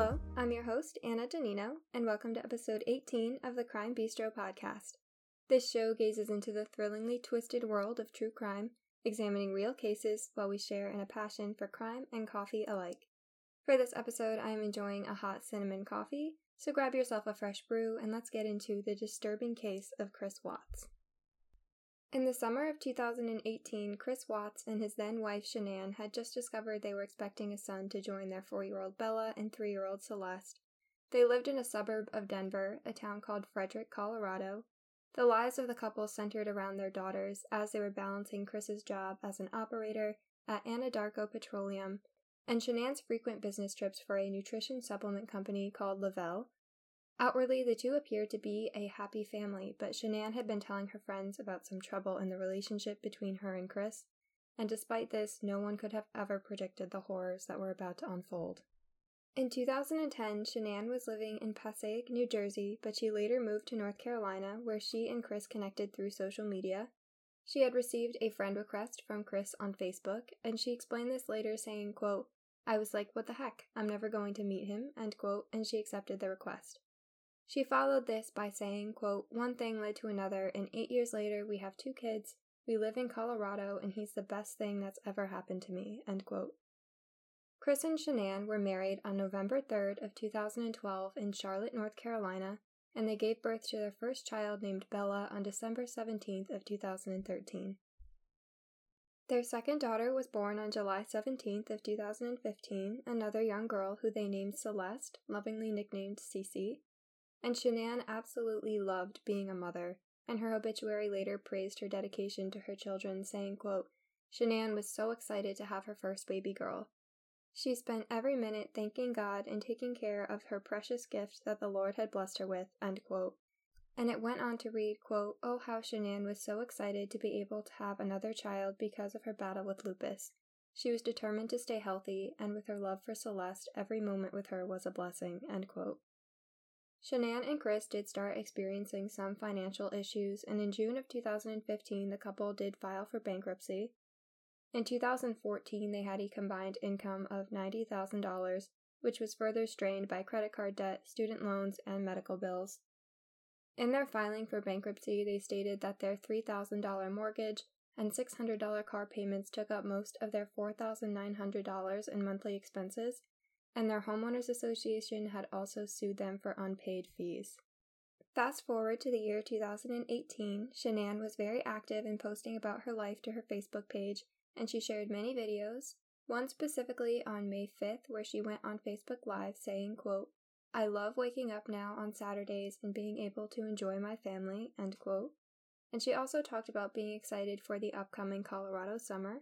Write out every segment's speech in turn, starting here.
Hello, I'm your host, Anna Danino, and welcome to episode 18 of the Crime Bistro podcast. This show gazes into the thrillingly twisted world of true crime, examining real cases while we share in a passion for crime and coffee alike. For this episode, I am enjoying a hot cinnamon coffee, so grab yourself a fresh brew and let's get into the disturbing case of Chris Watts. In the summer of 2018, Chris Watts and his then wife Shanann had just discovered they were expecting a son to join their four year old Bella and three year old Celeste. They lived in a suburb of Denver, a town called Frederick, Colorado. The lives of the couple centered around their daughters as they were balancing Chris's job as an operator at Anadarko Petroleum and Shanann's frequent business trips for a nutrition supplement company called Le-Vel, Outwardly, the two appeared to be a happy family, but Shanann had been telling her friends about some trouble in the relationship between her and Chris, and despite this, no one could have ever predicted the horrors that were about to unfold. In 2010, Shanann was living in Passaic, New Jersey, but she later moved to North Carolina, where she and Chris connected through social media. She had received a friend request from Chris on Facebook, and she explained this later, saying, quote, I was like, what the heck? I'm never going to meet him, end quote, and she accepted the request. She followed this by saying, quote, One thing led to another, and eight years later we have two kids. We live in Colorado, and he's the best thing that's ever happened to me, end quote. Chris and Shanann were married on November 3rd of 2012 in Charlotte, North Carolina, and they gave birth to their first child named Bella on December 17th of 2013. Their second daughter was born on July 17th of 2015, another young girl who they named Celeste, lovingly nicknamed Cece, and Shanann absolutely loved being a mother, and her obituary later praised her dedication to her children, saying, quote, Shanann was so excited to have her first baby girl. She spent every minute thanking God and taking care of her precious gift that the Lord had blessed her with, end quote. And it went on to read, quote, Oh, how Shanann was so excited to be able to have another child because of her battle with lupus. She was determined to stay healthy, and with her love for Celeste, every moment with her was a blessing, end quote. Shanann and Chris did start experiencing some financial issues, and in June of 2015, the couple did file for bankruptcy. In 2014, they had a combined income of $90,000, which was further strained by credit card debt, student loans, and medical bills. In their filing for bankruptcy, they stated that their $3,000 mortgage and $600 car payments took up most of their $4,900 in monthly expenses, and their homeowners association had also sued them for unpaid fees. Fast forward to the year 2018, Shanann was very active in posting about her life to her Facebook page, and she shared many videos, one specifically on May 5th where she went on Facebook Live saying, quote, I love waking up now on Saturdays and being able to enjoy my family, end quote. And she also talked about being excited for the upcoming Colorado summer,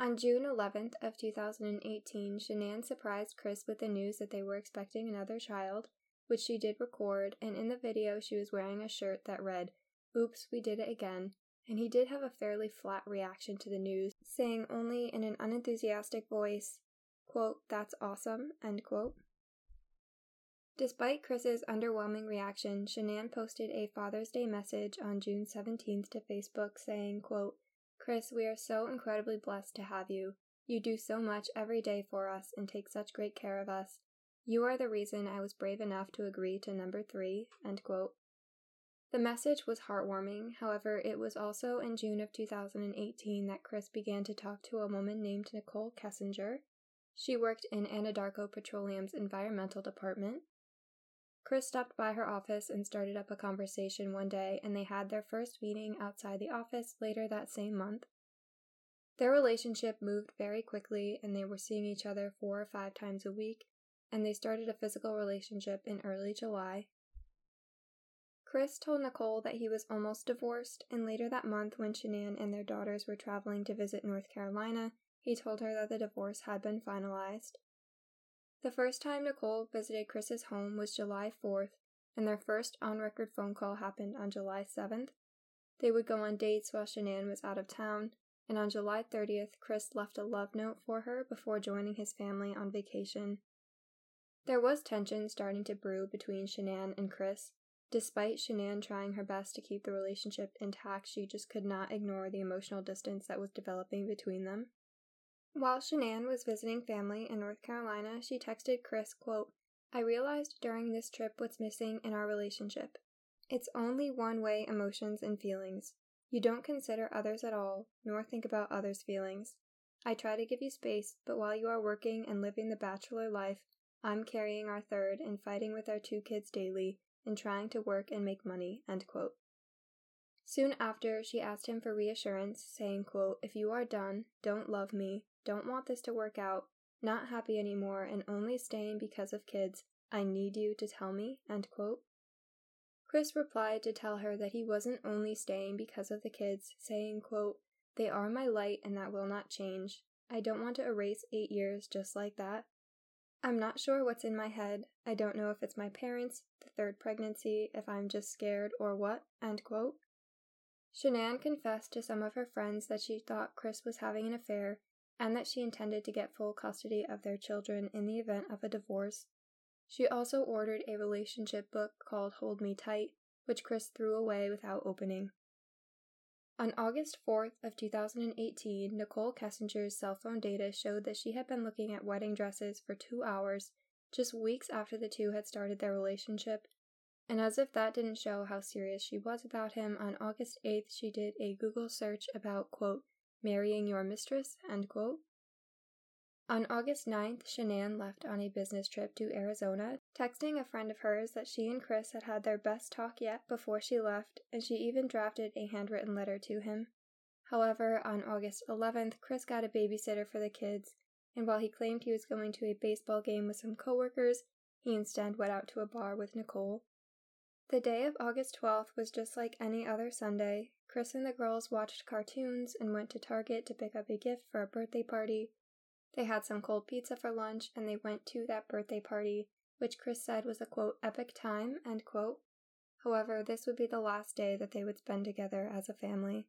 on June 11th of 2018, Shanann surprised Chris with the news that they were expecting another child, which she did record, and in the video she was wearing a shirt that read, Oops, we did it again, and he did have a fairly flat reaction to the news, saying only in an unenthusiastic voice, quote, That's awesome, end quote. Despite Chris's underwhelming reaction, Shanann posted a Father's Day message on June 17th to Facebook saying, quote, Chris, we are so incredibly blessed to have you. You do so much every day for us and take such great care of us. You are the reason I was brave enough to agree to number three. The message was heartwarming, however, it was also in June of 2018 that Chris began to talk to a woman named Nicole Kessinger. She worked in Anadarko Petroleum's environmental department, Chris stopped by her office and started up a conversation one day, and they had their first meeting outside the office later that same month. Their relationship moved very quickly, and they were seeing each other four or five times a week, and they started a physical relationship in early July. Chris told Nicole that he was almost divorced, and later that month, when Shanann and their daughters were traveling to visit North Carolina, he told her that the divorce had been finalized. The first time Nicole visited Chris's home was July 4th, and their first on record phone call happened on July 7th. They would go on dates while Shanann was out of town, and on July 30th, Chris left a love note for her before joining his family on vacation. There was tension starting to brew between Shanann and Chris. Despite Shanann trying her best to keep the relationship intact, she just could not ignore the emotional distance that was developing between them. While Shanann was visiting family in North Carolina, she texted Chris, quote, I realized during this trip what's missing in our relationship. It's only one way emotions and feelings. You don't consider others at all, nor think about others' feelings. I try to give you space, but while you are working and living the bachelor life, I'm carrying our third and fighting with our two kids daily and trying to work and make money. End quote. Soon after, she asked him for reassurance, saying, quote, If you are done, don't love me, don't want this to work out, not happy anymore, and only staying because of kids, I need you to tell me, end quote. Chris replied to tell her that he wasn't only staying because of the kids, saying, quote, They are my light and that will not change. I don't want to erase eight years just like that. I'm not sure what's in my head. I don't know if it's my parents, the third pregnancy, if I'm just scared, or what. End quote. Shanann confessed to some of her friends that she thought Chris was having an affair and that she intended to get full custody of their children in the event of a divorce. She also ordered a relationship book called Hold Me Tight, which Chris threw away without opening. On August 4th of 2018, Nicole Kessinger's cell phone data showed that she had been looking at wedding dresses for 2 hours just weeks after the two had started their relationship. And as if that didn't show how serious she was about him, on August 8th she did a Google search about quote marrying your mistress end quote on August 9th, Shanann left on a business trip to Arizona, texting a friend of hers that she and Chris had had their best talk yet before she left, and she even drafted a handwritten letter to him. However, on August 11th, Chris got a babysitter for the kids, and while he claimed he was going to a baseball game with some coworkers, he instead went out to a bar with Nicole. The day of August 12th was just like any other Sunday. Chris and the girls watched cartoons and went to Target to pick up a gift for a birthday party, they had some cold pizza for lunch and they went to that birthday party, which Chris said was a quote, epic time, end quote. However, this would be the last day that they would spend together as a family.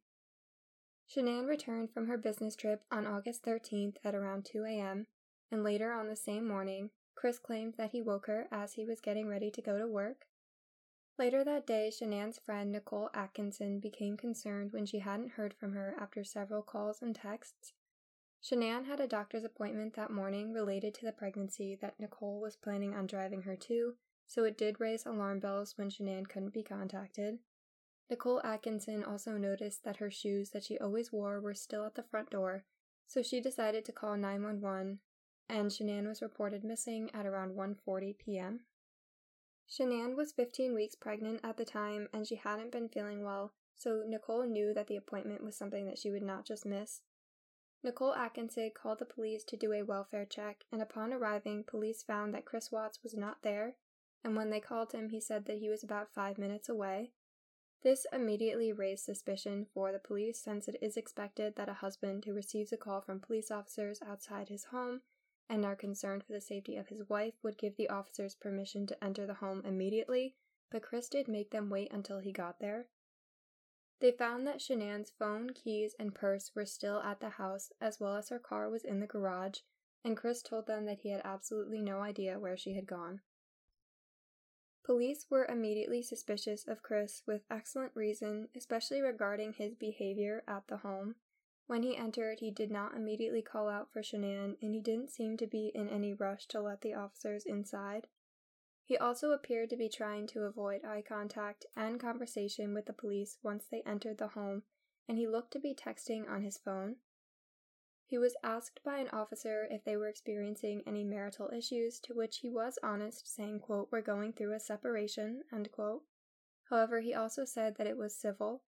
Shanann returned from her business trip on August 13th at around 2 a.m., and later on the same morning, Chris claimed that he woke her as he was getting ready to go to work. Later that day, Shanann's friend Nicole Atkinson became concerned when she hadn't heard from her after several calls and texts Shanann had a doctor's appointment that morning related to the pregnancy that Nicole was planning on driving her to, so it did raise alarm bells when Shanann couldn't be contacted. Nicole Atkinson also noticed that her shoes that she always wore were still at the front door, so she decided to call 911, and Shanann was reported missing at around 1:40 p.m. Shanann was 15 weeks pregnant at the time and she hadn't been feeling well, so Nicole knew that the appointment was something that she would not just miss. Nicole Atkinson called the police to do a welfare check, and upon arriving, police found that Chris Watts was not there, and when they called him, he said that he was about five minutes away. This immediately raised suspicion for the police since it is expected that a husband who receives a call from police officers outside his home and are concerned for the safety of his wife would give the officers permission to enter the home immediately, but Chris did make them wait until he got there. They found that Shanann's phone, keys, and purse were still at the house, as well as her car was in the garage, and Chris told them that he had absolutely no idea where she had gone. Police were immediately suspicious of Chris with excellent reason, especially regarding his behavior at the home. When he entered, he did not immediately call out for Shanann, and he didn't seem to be in any rush to let the officers inside. He also appeared to be trying to avoid eye contact and conversation with the police once they entered the home, and he looked to be texting on his phone. He was asked by an officer if they were experiencing any marital issues, to which he was honest, saying, quote, We're going through a separation, end quote. However, he also said that it was civil.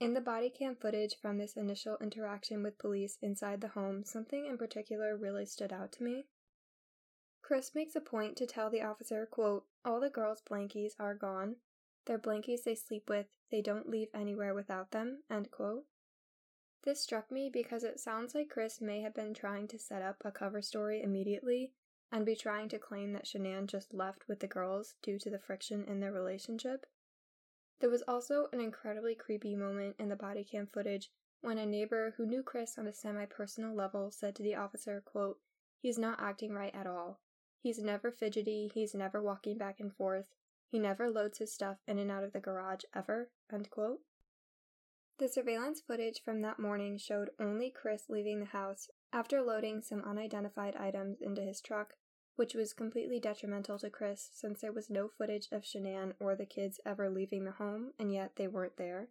In the body cam footage from this initial interaction with police inside the home, something in particular really stood out to me. Chris makes a point to tell the officer, quote, All the girls' blankies are gone. Their blankies they sleep with, they don't leave anywhere without them, end quote. This struck me because it sounds like Chris may have been trying to set up a cover story immediately and be trying to claim that Shanann just left with the girls due to the friction in their relationship. There was also an incredibly creepy moment in the body cam footage when a neighbor who knew Chris on a semi personal level said to the officer, quote, He's not acting right at all. He's never fidgety, he's never walking back and forth, he never loads his stuff in and out of the garage ever. The surveillance footage from that morning showed only Chris leaving the house, After loading some unidentified items into his truck, which was completely detrimental to Chris since there was no footage of Shanann or the kids ever leaving the home, and yet they weren't there.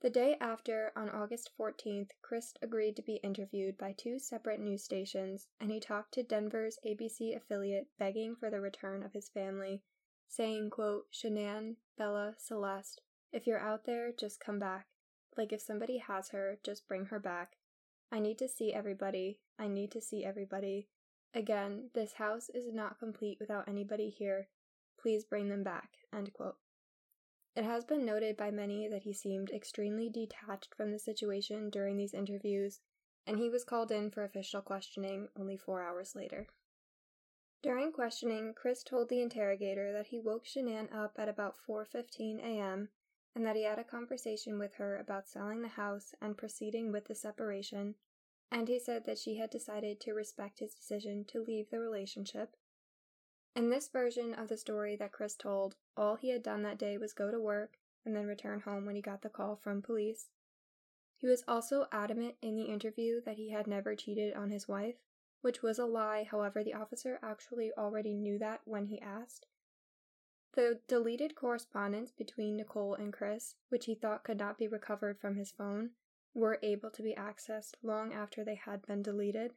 The day after, on August 14th, Chris agreed to be interviewed by two separate news stations, and he talked to Denver's ABC affiliate begging for the return of his family, saying, quote, Shanann, Bella, Celeste, if you're out there, just come back. Like if somebody has her, just bring her back. I need to see everybody. I need to see everybody. Again, this house is not complete without anybody here. Please bring them back. It has been noted by many that he seemed extremely detached from the situation during these interviews, and he was called in for official questioning only four hours later. During questioning, Chris told the interrogator that he woke Shanann up at about 4:15 a.m. and that he had a conversation with her about selling the house and proceeding with the separation, and he said that she had decided to respect his decision to leave the relationship. In this version of the story that Chris told, all he had done that day was go to work and then return home when he got the call from police. He was also adamant in the interview that he had never cheated on his wife, which was a lie, however, the officer actually already knew that when he asked. The deleted correspondence between Nicole and Chris, which he thought could not be recovered from his phone, were able to be accessed long after they had been deleted.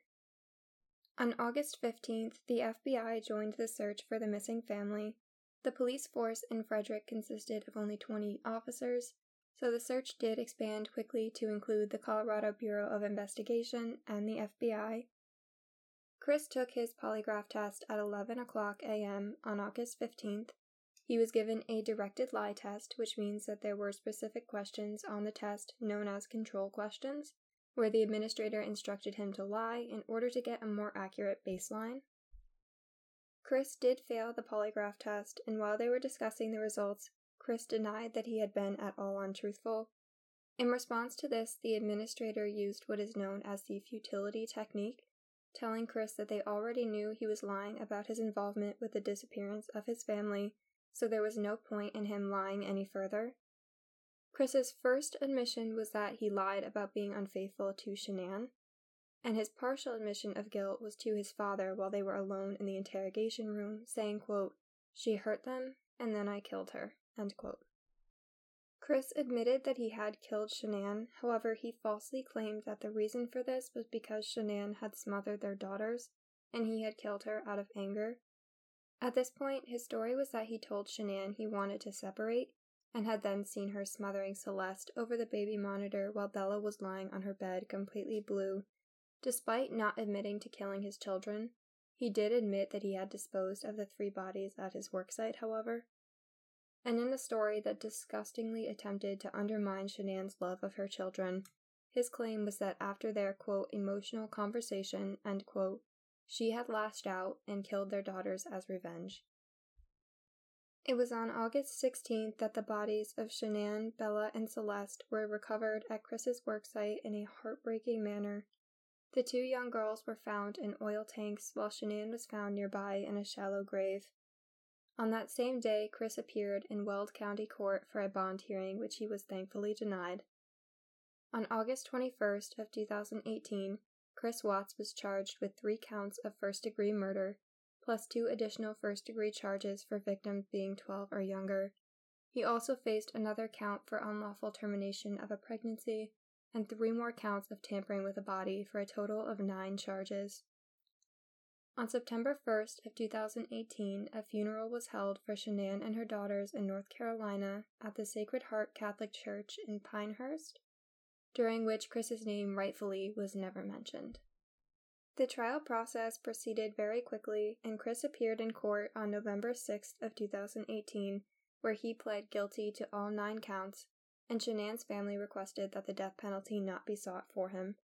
On August 15th, the FBI joined the search for the missing family. The police force in Frederick consisted of only 20 officers, so the search did expand quickly to include the Colorado Bureau of Investigation and the FBI. Chris took his polygraph test at 11 o'clock a.m. on August 15th. He was given a directed lie test, which means that there were specific questions on the test known as control questions, where the administrator instructed him to lie in order to get a more accurate baseline. Chris did fail the polygraph test, and while they were discussing the results, Chris denied that he had been at all untruthful. In response to this, the administrator used what is known as the futility technique, telling Chris that they already knew he was lying about his involvement with the disappearance of his family, so there was no point in him lying any further. Chris's first admission was that he lied about being unfaithful to Shanann, and his partial admission of guilt was to his father while they were alone in the interrogation room, saying, quote, She hurt them, and then I killed her. End quote. Chris admitted that he had killed Shanann, however, he falsely claimed that the reason for this was because Shanann had smothered their daughters, and he had killed her out of anger. At this point, his story was that he told Shanann he wanted to separate, and had then seen her smothering Celeste over the baby monitor while Bella was lying on her bed completely blue. Despite not admitting to killing his children, he did admit that he had disposed of the three bodies at his worksite, however and in a story that disgustingly attempted to undermine Shanann's love of her children. His claim was that after their, quote, emotional conversation, end quote, she had lashed out and killed their daughters as revenge. It was on August 16th that the bodies of Shanann, Bella, and Celeste were recovered at Chris's worksite in a heartbreaking manner. The two young girls were found in oil tanks while Shanann was found nearby in a shallow grave. On that same day, Chris appeared in Weld County Court for a bond hearing, which he was thankfully denied. On August 21st of 2018, Chris Watts was charged with three counts of first-degree murder, plus two additional first-degree charges for victims being 12 or younger. He also faced another count for unlawful termination of a pregnancy and three more counts of tampering with a body for a total of nine charges. On September 1st of 2018, a funeral was held for Shanann and her daughters in North Carolina at the Sacred Heart Catholic Church in Pinehurst, during which Chris's name rightfully was never mentioned. The trial process proceeded very quickly, and Chris appeared in court on November 6th of 2018, where he pled guilty to all nine counts, and Shanann's family requested that the death penalty not be sought for him.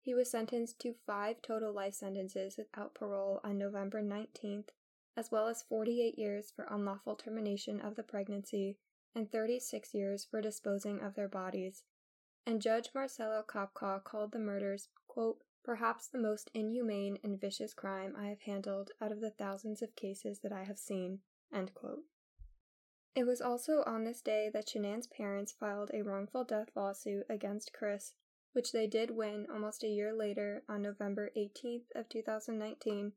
He was sentenced to five total life sentences without parole on November 19th, as well as 48 years for unlawful termination of the pregnancy and 36 years for disposing of their bodies. And Judge Marcelo Kopcow called the murders, quote, perhaps the most inhumane and vicious crime I have handled out of the thousands of cases that I have seen, end quote. It was also on this day that Shanann's parents filed a wrongful death lawsuit against Chris which they did win almost a year later on November 18th of 2019,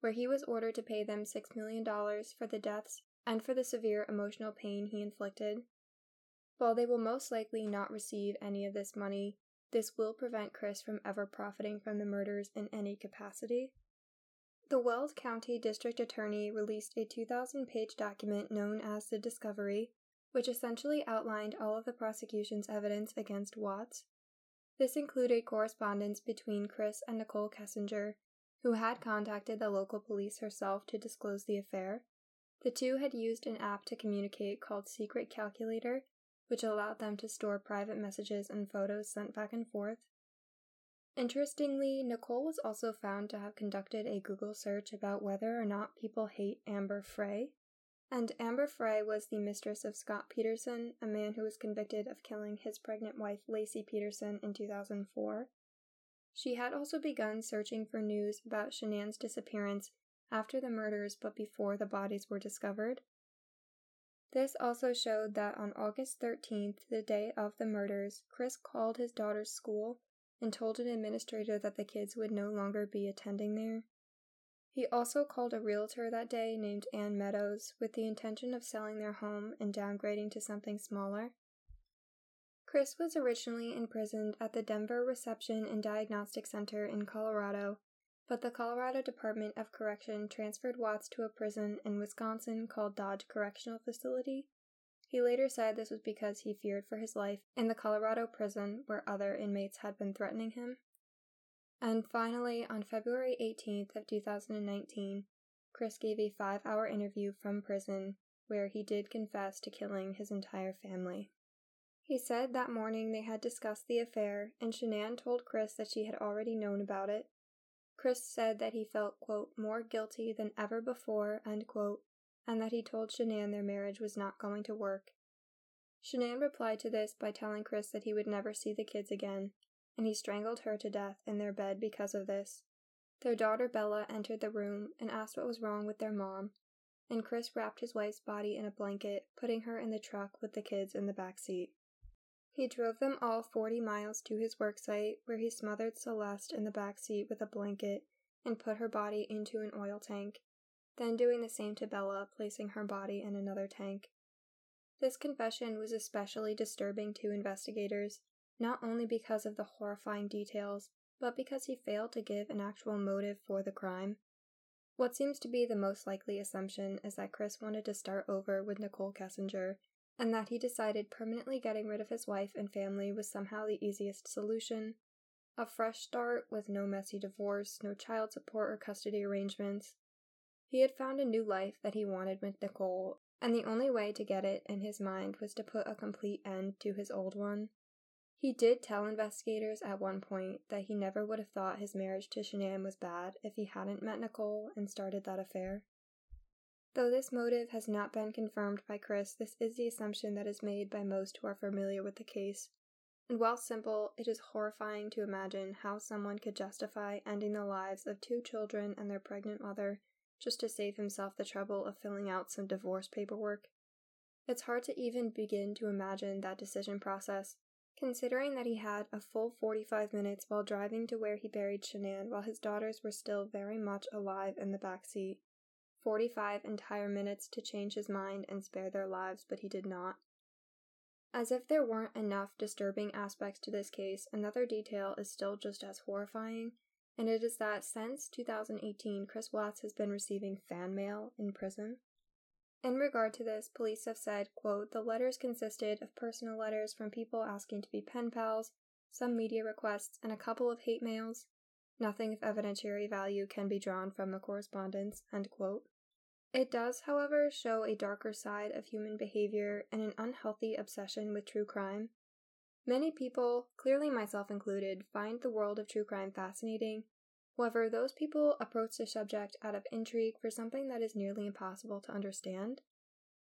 where he was ordered to pay them $6 million for the deaths and for the severe emotional pain he inflicted. While they will most likely not receive any of this money, this will prevent Chris from ever profiting from the murders in any capacity. The Weld County District Attorney released a 2,000 page document known as the Discovery, which essentially outlined all of the prosecution's evidence against Watts. This included correspondence between Chris and Nicole Kessinger, who had contacted the local police herself to disclose the affair. The two had used an app to communicate called Secret Calculator, which allowed them to store private messages and photos sent back and forth. Interestingly, Nicole was also found to have conducted a Google search about whether or not people hate Amber Frey, and Amber Frey was the mistress of Scott Peterson, a man who was convicted of killing his pregnant wife Laci Peterson in 2004. She had also begun searching for news about Shanann's disappearance after the murders but before the bodies were discovered. This also showed that on August 13th, the day of the murders, Chris called his daughter's school and told an administrator that the kids would no longer be attending there. He also called a realtor that day named Ann Meadows with the intention of selling their home and downgrading to something smaller. Chris was originally imprisoned at the Denver Reception and Diagnostic Center in Colorado, but the Colorado Department of Correction transferred Watts to a prison in Wisconsin called Dodge Correctional Facility. He later said this was because he feared for his life in the Colorado prison where other inmates had been threatening him. And finally, on February 18th of 2019, Chris gave a 5-hour interview from prison where he did confess to killing his entire family. He said that morning they had discussed the affair, and Shanann told Chris that she had already known about it. Chris said that he felt, quote, more guilty than ever before, end quote, and that he told Shanann their marriage was not going to work. Shanann replied to this by telling Chris that he would never see the kids again, and he strangled her to death in their bed because of this. Their daughter Bella entered the room and asked what was wrong with their mom, and Chris wrapped his wife's body in a blanket, putting her in the truck with the kids in the back seat. He drove them all 40 miles to his worksite, where he smothered Celeste in the back seat with a blanket and put her body into an oil tank, then doing the same to Bella, placing her body in another tank. This confession was especially disturbing to investigators, not only because of the horrifying details, but because he failed to give an actual motive for the crime. What seems to be the most likely assumption is that Chris wanted to start over with Nicole Kessinger and that he decided permanently getting rid of his wife and family was somehow the easiest solution. A fresh start with no messy divorce, no child support or custody arrangements. He had found a new life that he wanted with Nicole, and the only way to get it in his mind was to put a complete end to his old one. He did tell investigators at one point that he never would have thought his marriage to Shanann was bad if he hadn't met Nicole and started that affair. Though this motive has not been confirmed by Chris, this is the assumption that is made by most who are familiar with the case. And while simple, it is horrifying to imagine how someone could justify ending the lives of two children and their pregnant mother just to save himself the trouble of filling out some divorce paperwork. It's hard to even begin to imagine that decision process, considering that he had a full 45 minutes while driving to where he buried Shanann while his daughters were still very much alive in the back seat. 45 entire minutes to change his mind and spare their lives, but he did not. As if there weren't enough disturbing aspects to this case, another detail is still just as horrifying, and it is that since 2018, Chris Watts has been receiving fan mail in prison. In regard to this, police have said, quote, the letters consisted of personal letters from people asking to be pen pals, some media requests, and a couple of hate mails. Nothing of evidentiary value can be drawn from the correspondence, end quote. It does, however, show a darker side of human behavior and an unhealthy obsession with true crime. Many people, clearly myself included, find the world of true crime fascinating. However, those people approach the subject out of intrigue for something that is nearly impossible to understand.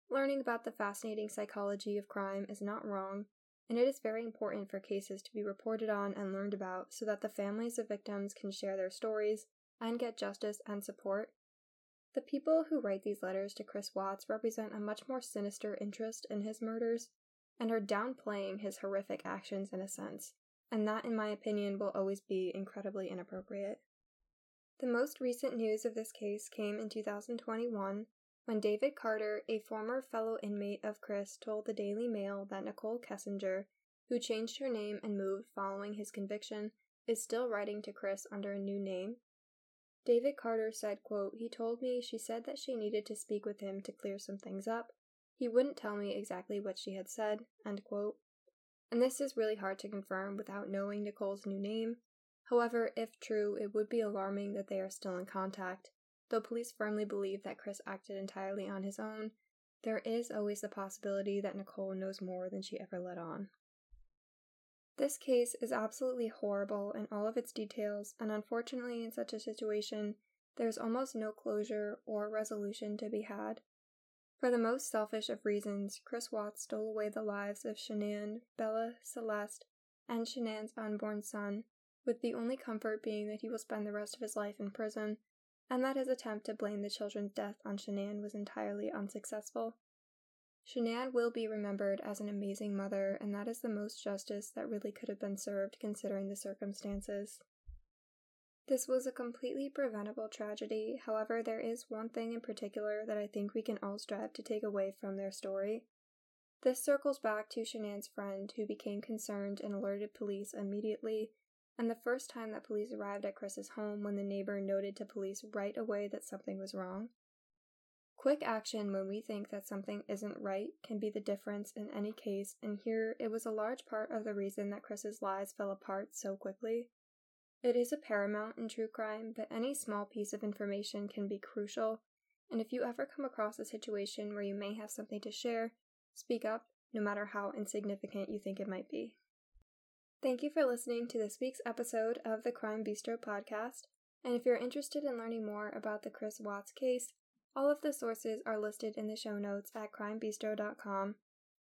Learning about the fascinating psychology of crime is not wrong, and it is very important for cases to be reported on and learned about so that the families of victims can share their stories and get justice and support the people who write these letters to Chris Watts represent a much more sinister interest in his murders and are downplaying his horrific actions in a sense, and that, in my opinion, will always be incredibly inappropriate. The most recent news of this case came in 2021 when David Carter, a former fellow inmate of Chris, told the Daily Mail that Nicole Kessinger, who changed her name and moved following his conviction, is still writing to Chris under a new name. David Carter said, quote, He told me she said that she needed to speak with him to clear some things up. He wouldn't tell me exactly what she had said, end quote. And this is really hard to confirm without knowing Nicole's new name. However, if true, it would be alarming that they are still in contact. Though police firmly believe that Chris acted entirely on his own, there is always the possibility that Nicole knows more than she ever let on. This case is absolutely horrible in all of its details, and unfortunately, in such a situation, there's almost no closure or resolution to be had. For the most selfish of reasons, Chris Watts stole away the lives of Shanann, Bella, Celeste, and Shanann's unborn son, with the only comfort being that he will spend the rest of his life in prison, and that his attempt to blame the children's death on Shanann was entirely unsuccessful. Shanann will be remembered as an amazing mother, and that is the most justice that really could have been served considering the circumstances. This was a completely preventable tragedy, however, there is one thing in particular that I think we can all strive to take away from their story. This circles back to Shanann's friend, who became concerned and alerted police immediately, and the first time that police arrived at Chris's home when the neighbor noted to police right away that something was wrong. Quick action when we think that something isn't right can be the difference in any case, and here it was a large part of the reason that Chris's lies fell apart so quickly. It is a paramount in true crime that any small piece of information can be crucial, and if you ever come across a situation where you may have something to share, speak up, no matter how insignificant you think it might be. Thank you for listening to this week's episode of the Crime Bistro podcast. And if you're interested in learning more about the Chris Watts case, all of the sources are listed in the show notes at crimebistro.com.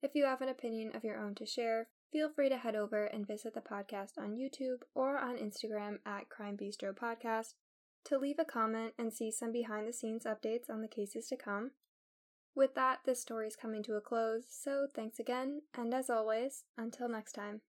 If you have an opinion of your own to share, feel free to head over and visit the podcast on YouTube or on Instagram at Crime Bistro Podcast to leave a comment and see some behind the scenes updates on the cases to come. With that, this story is coming to a close, so thanks again, and as always, until next time.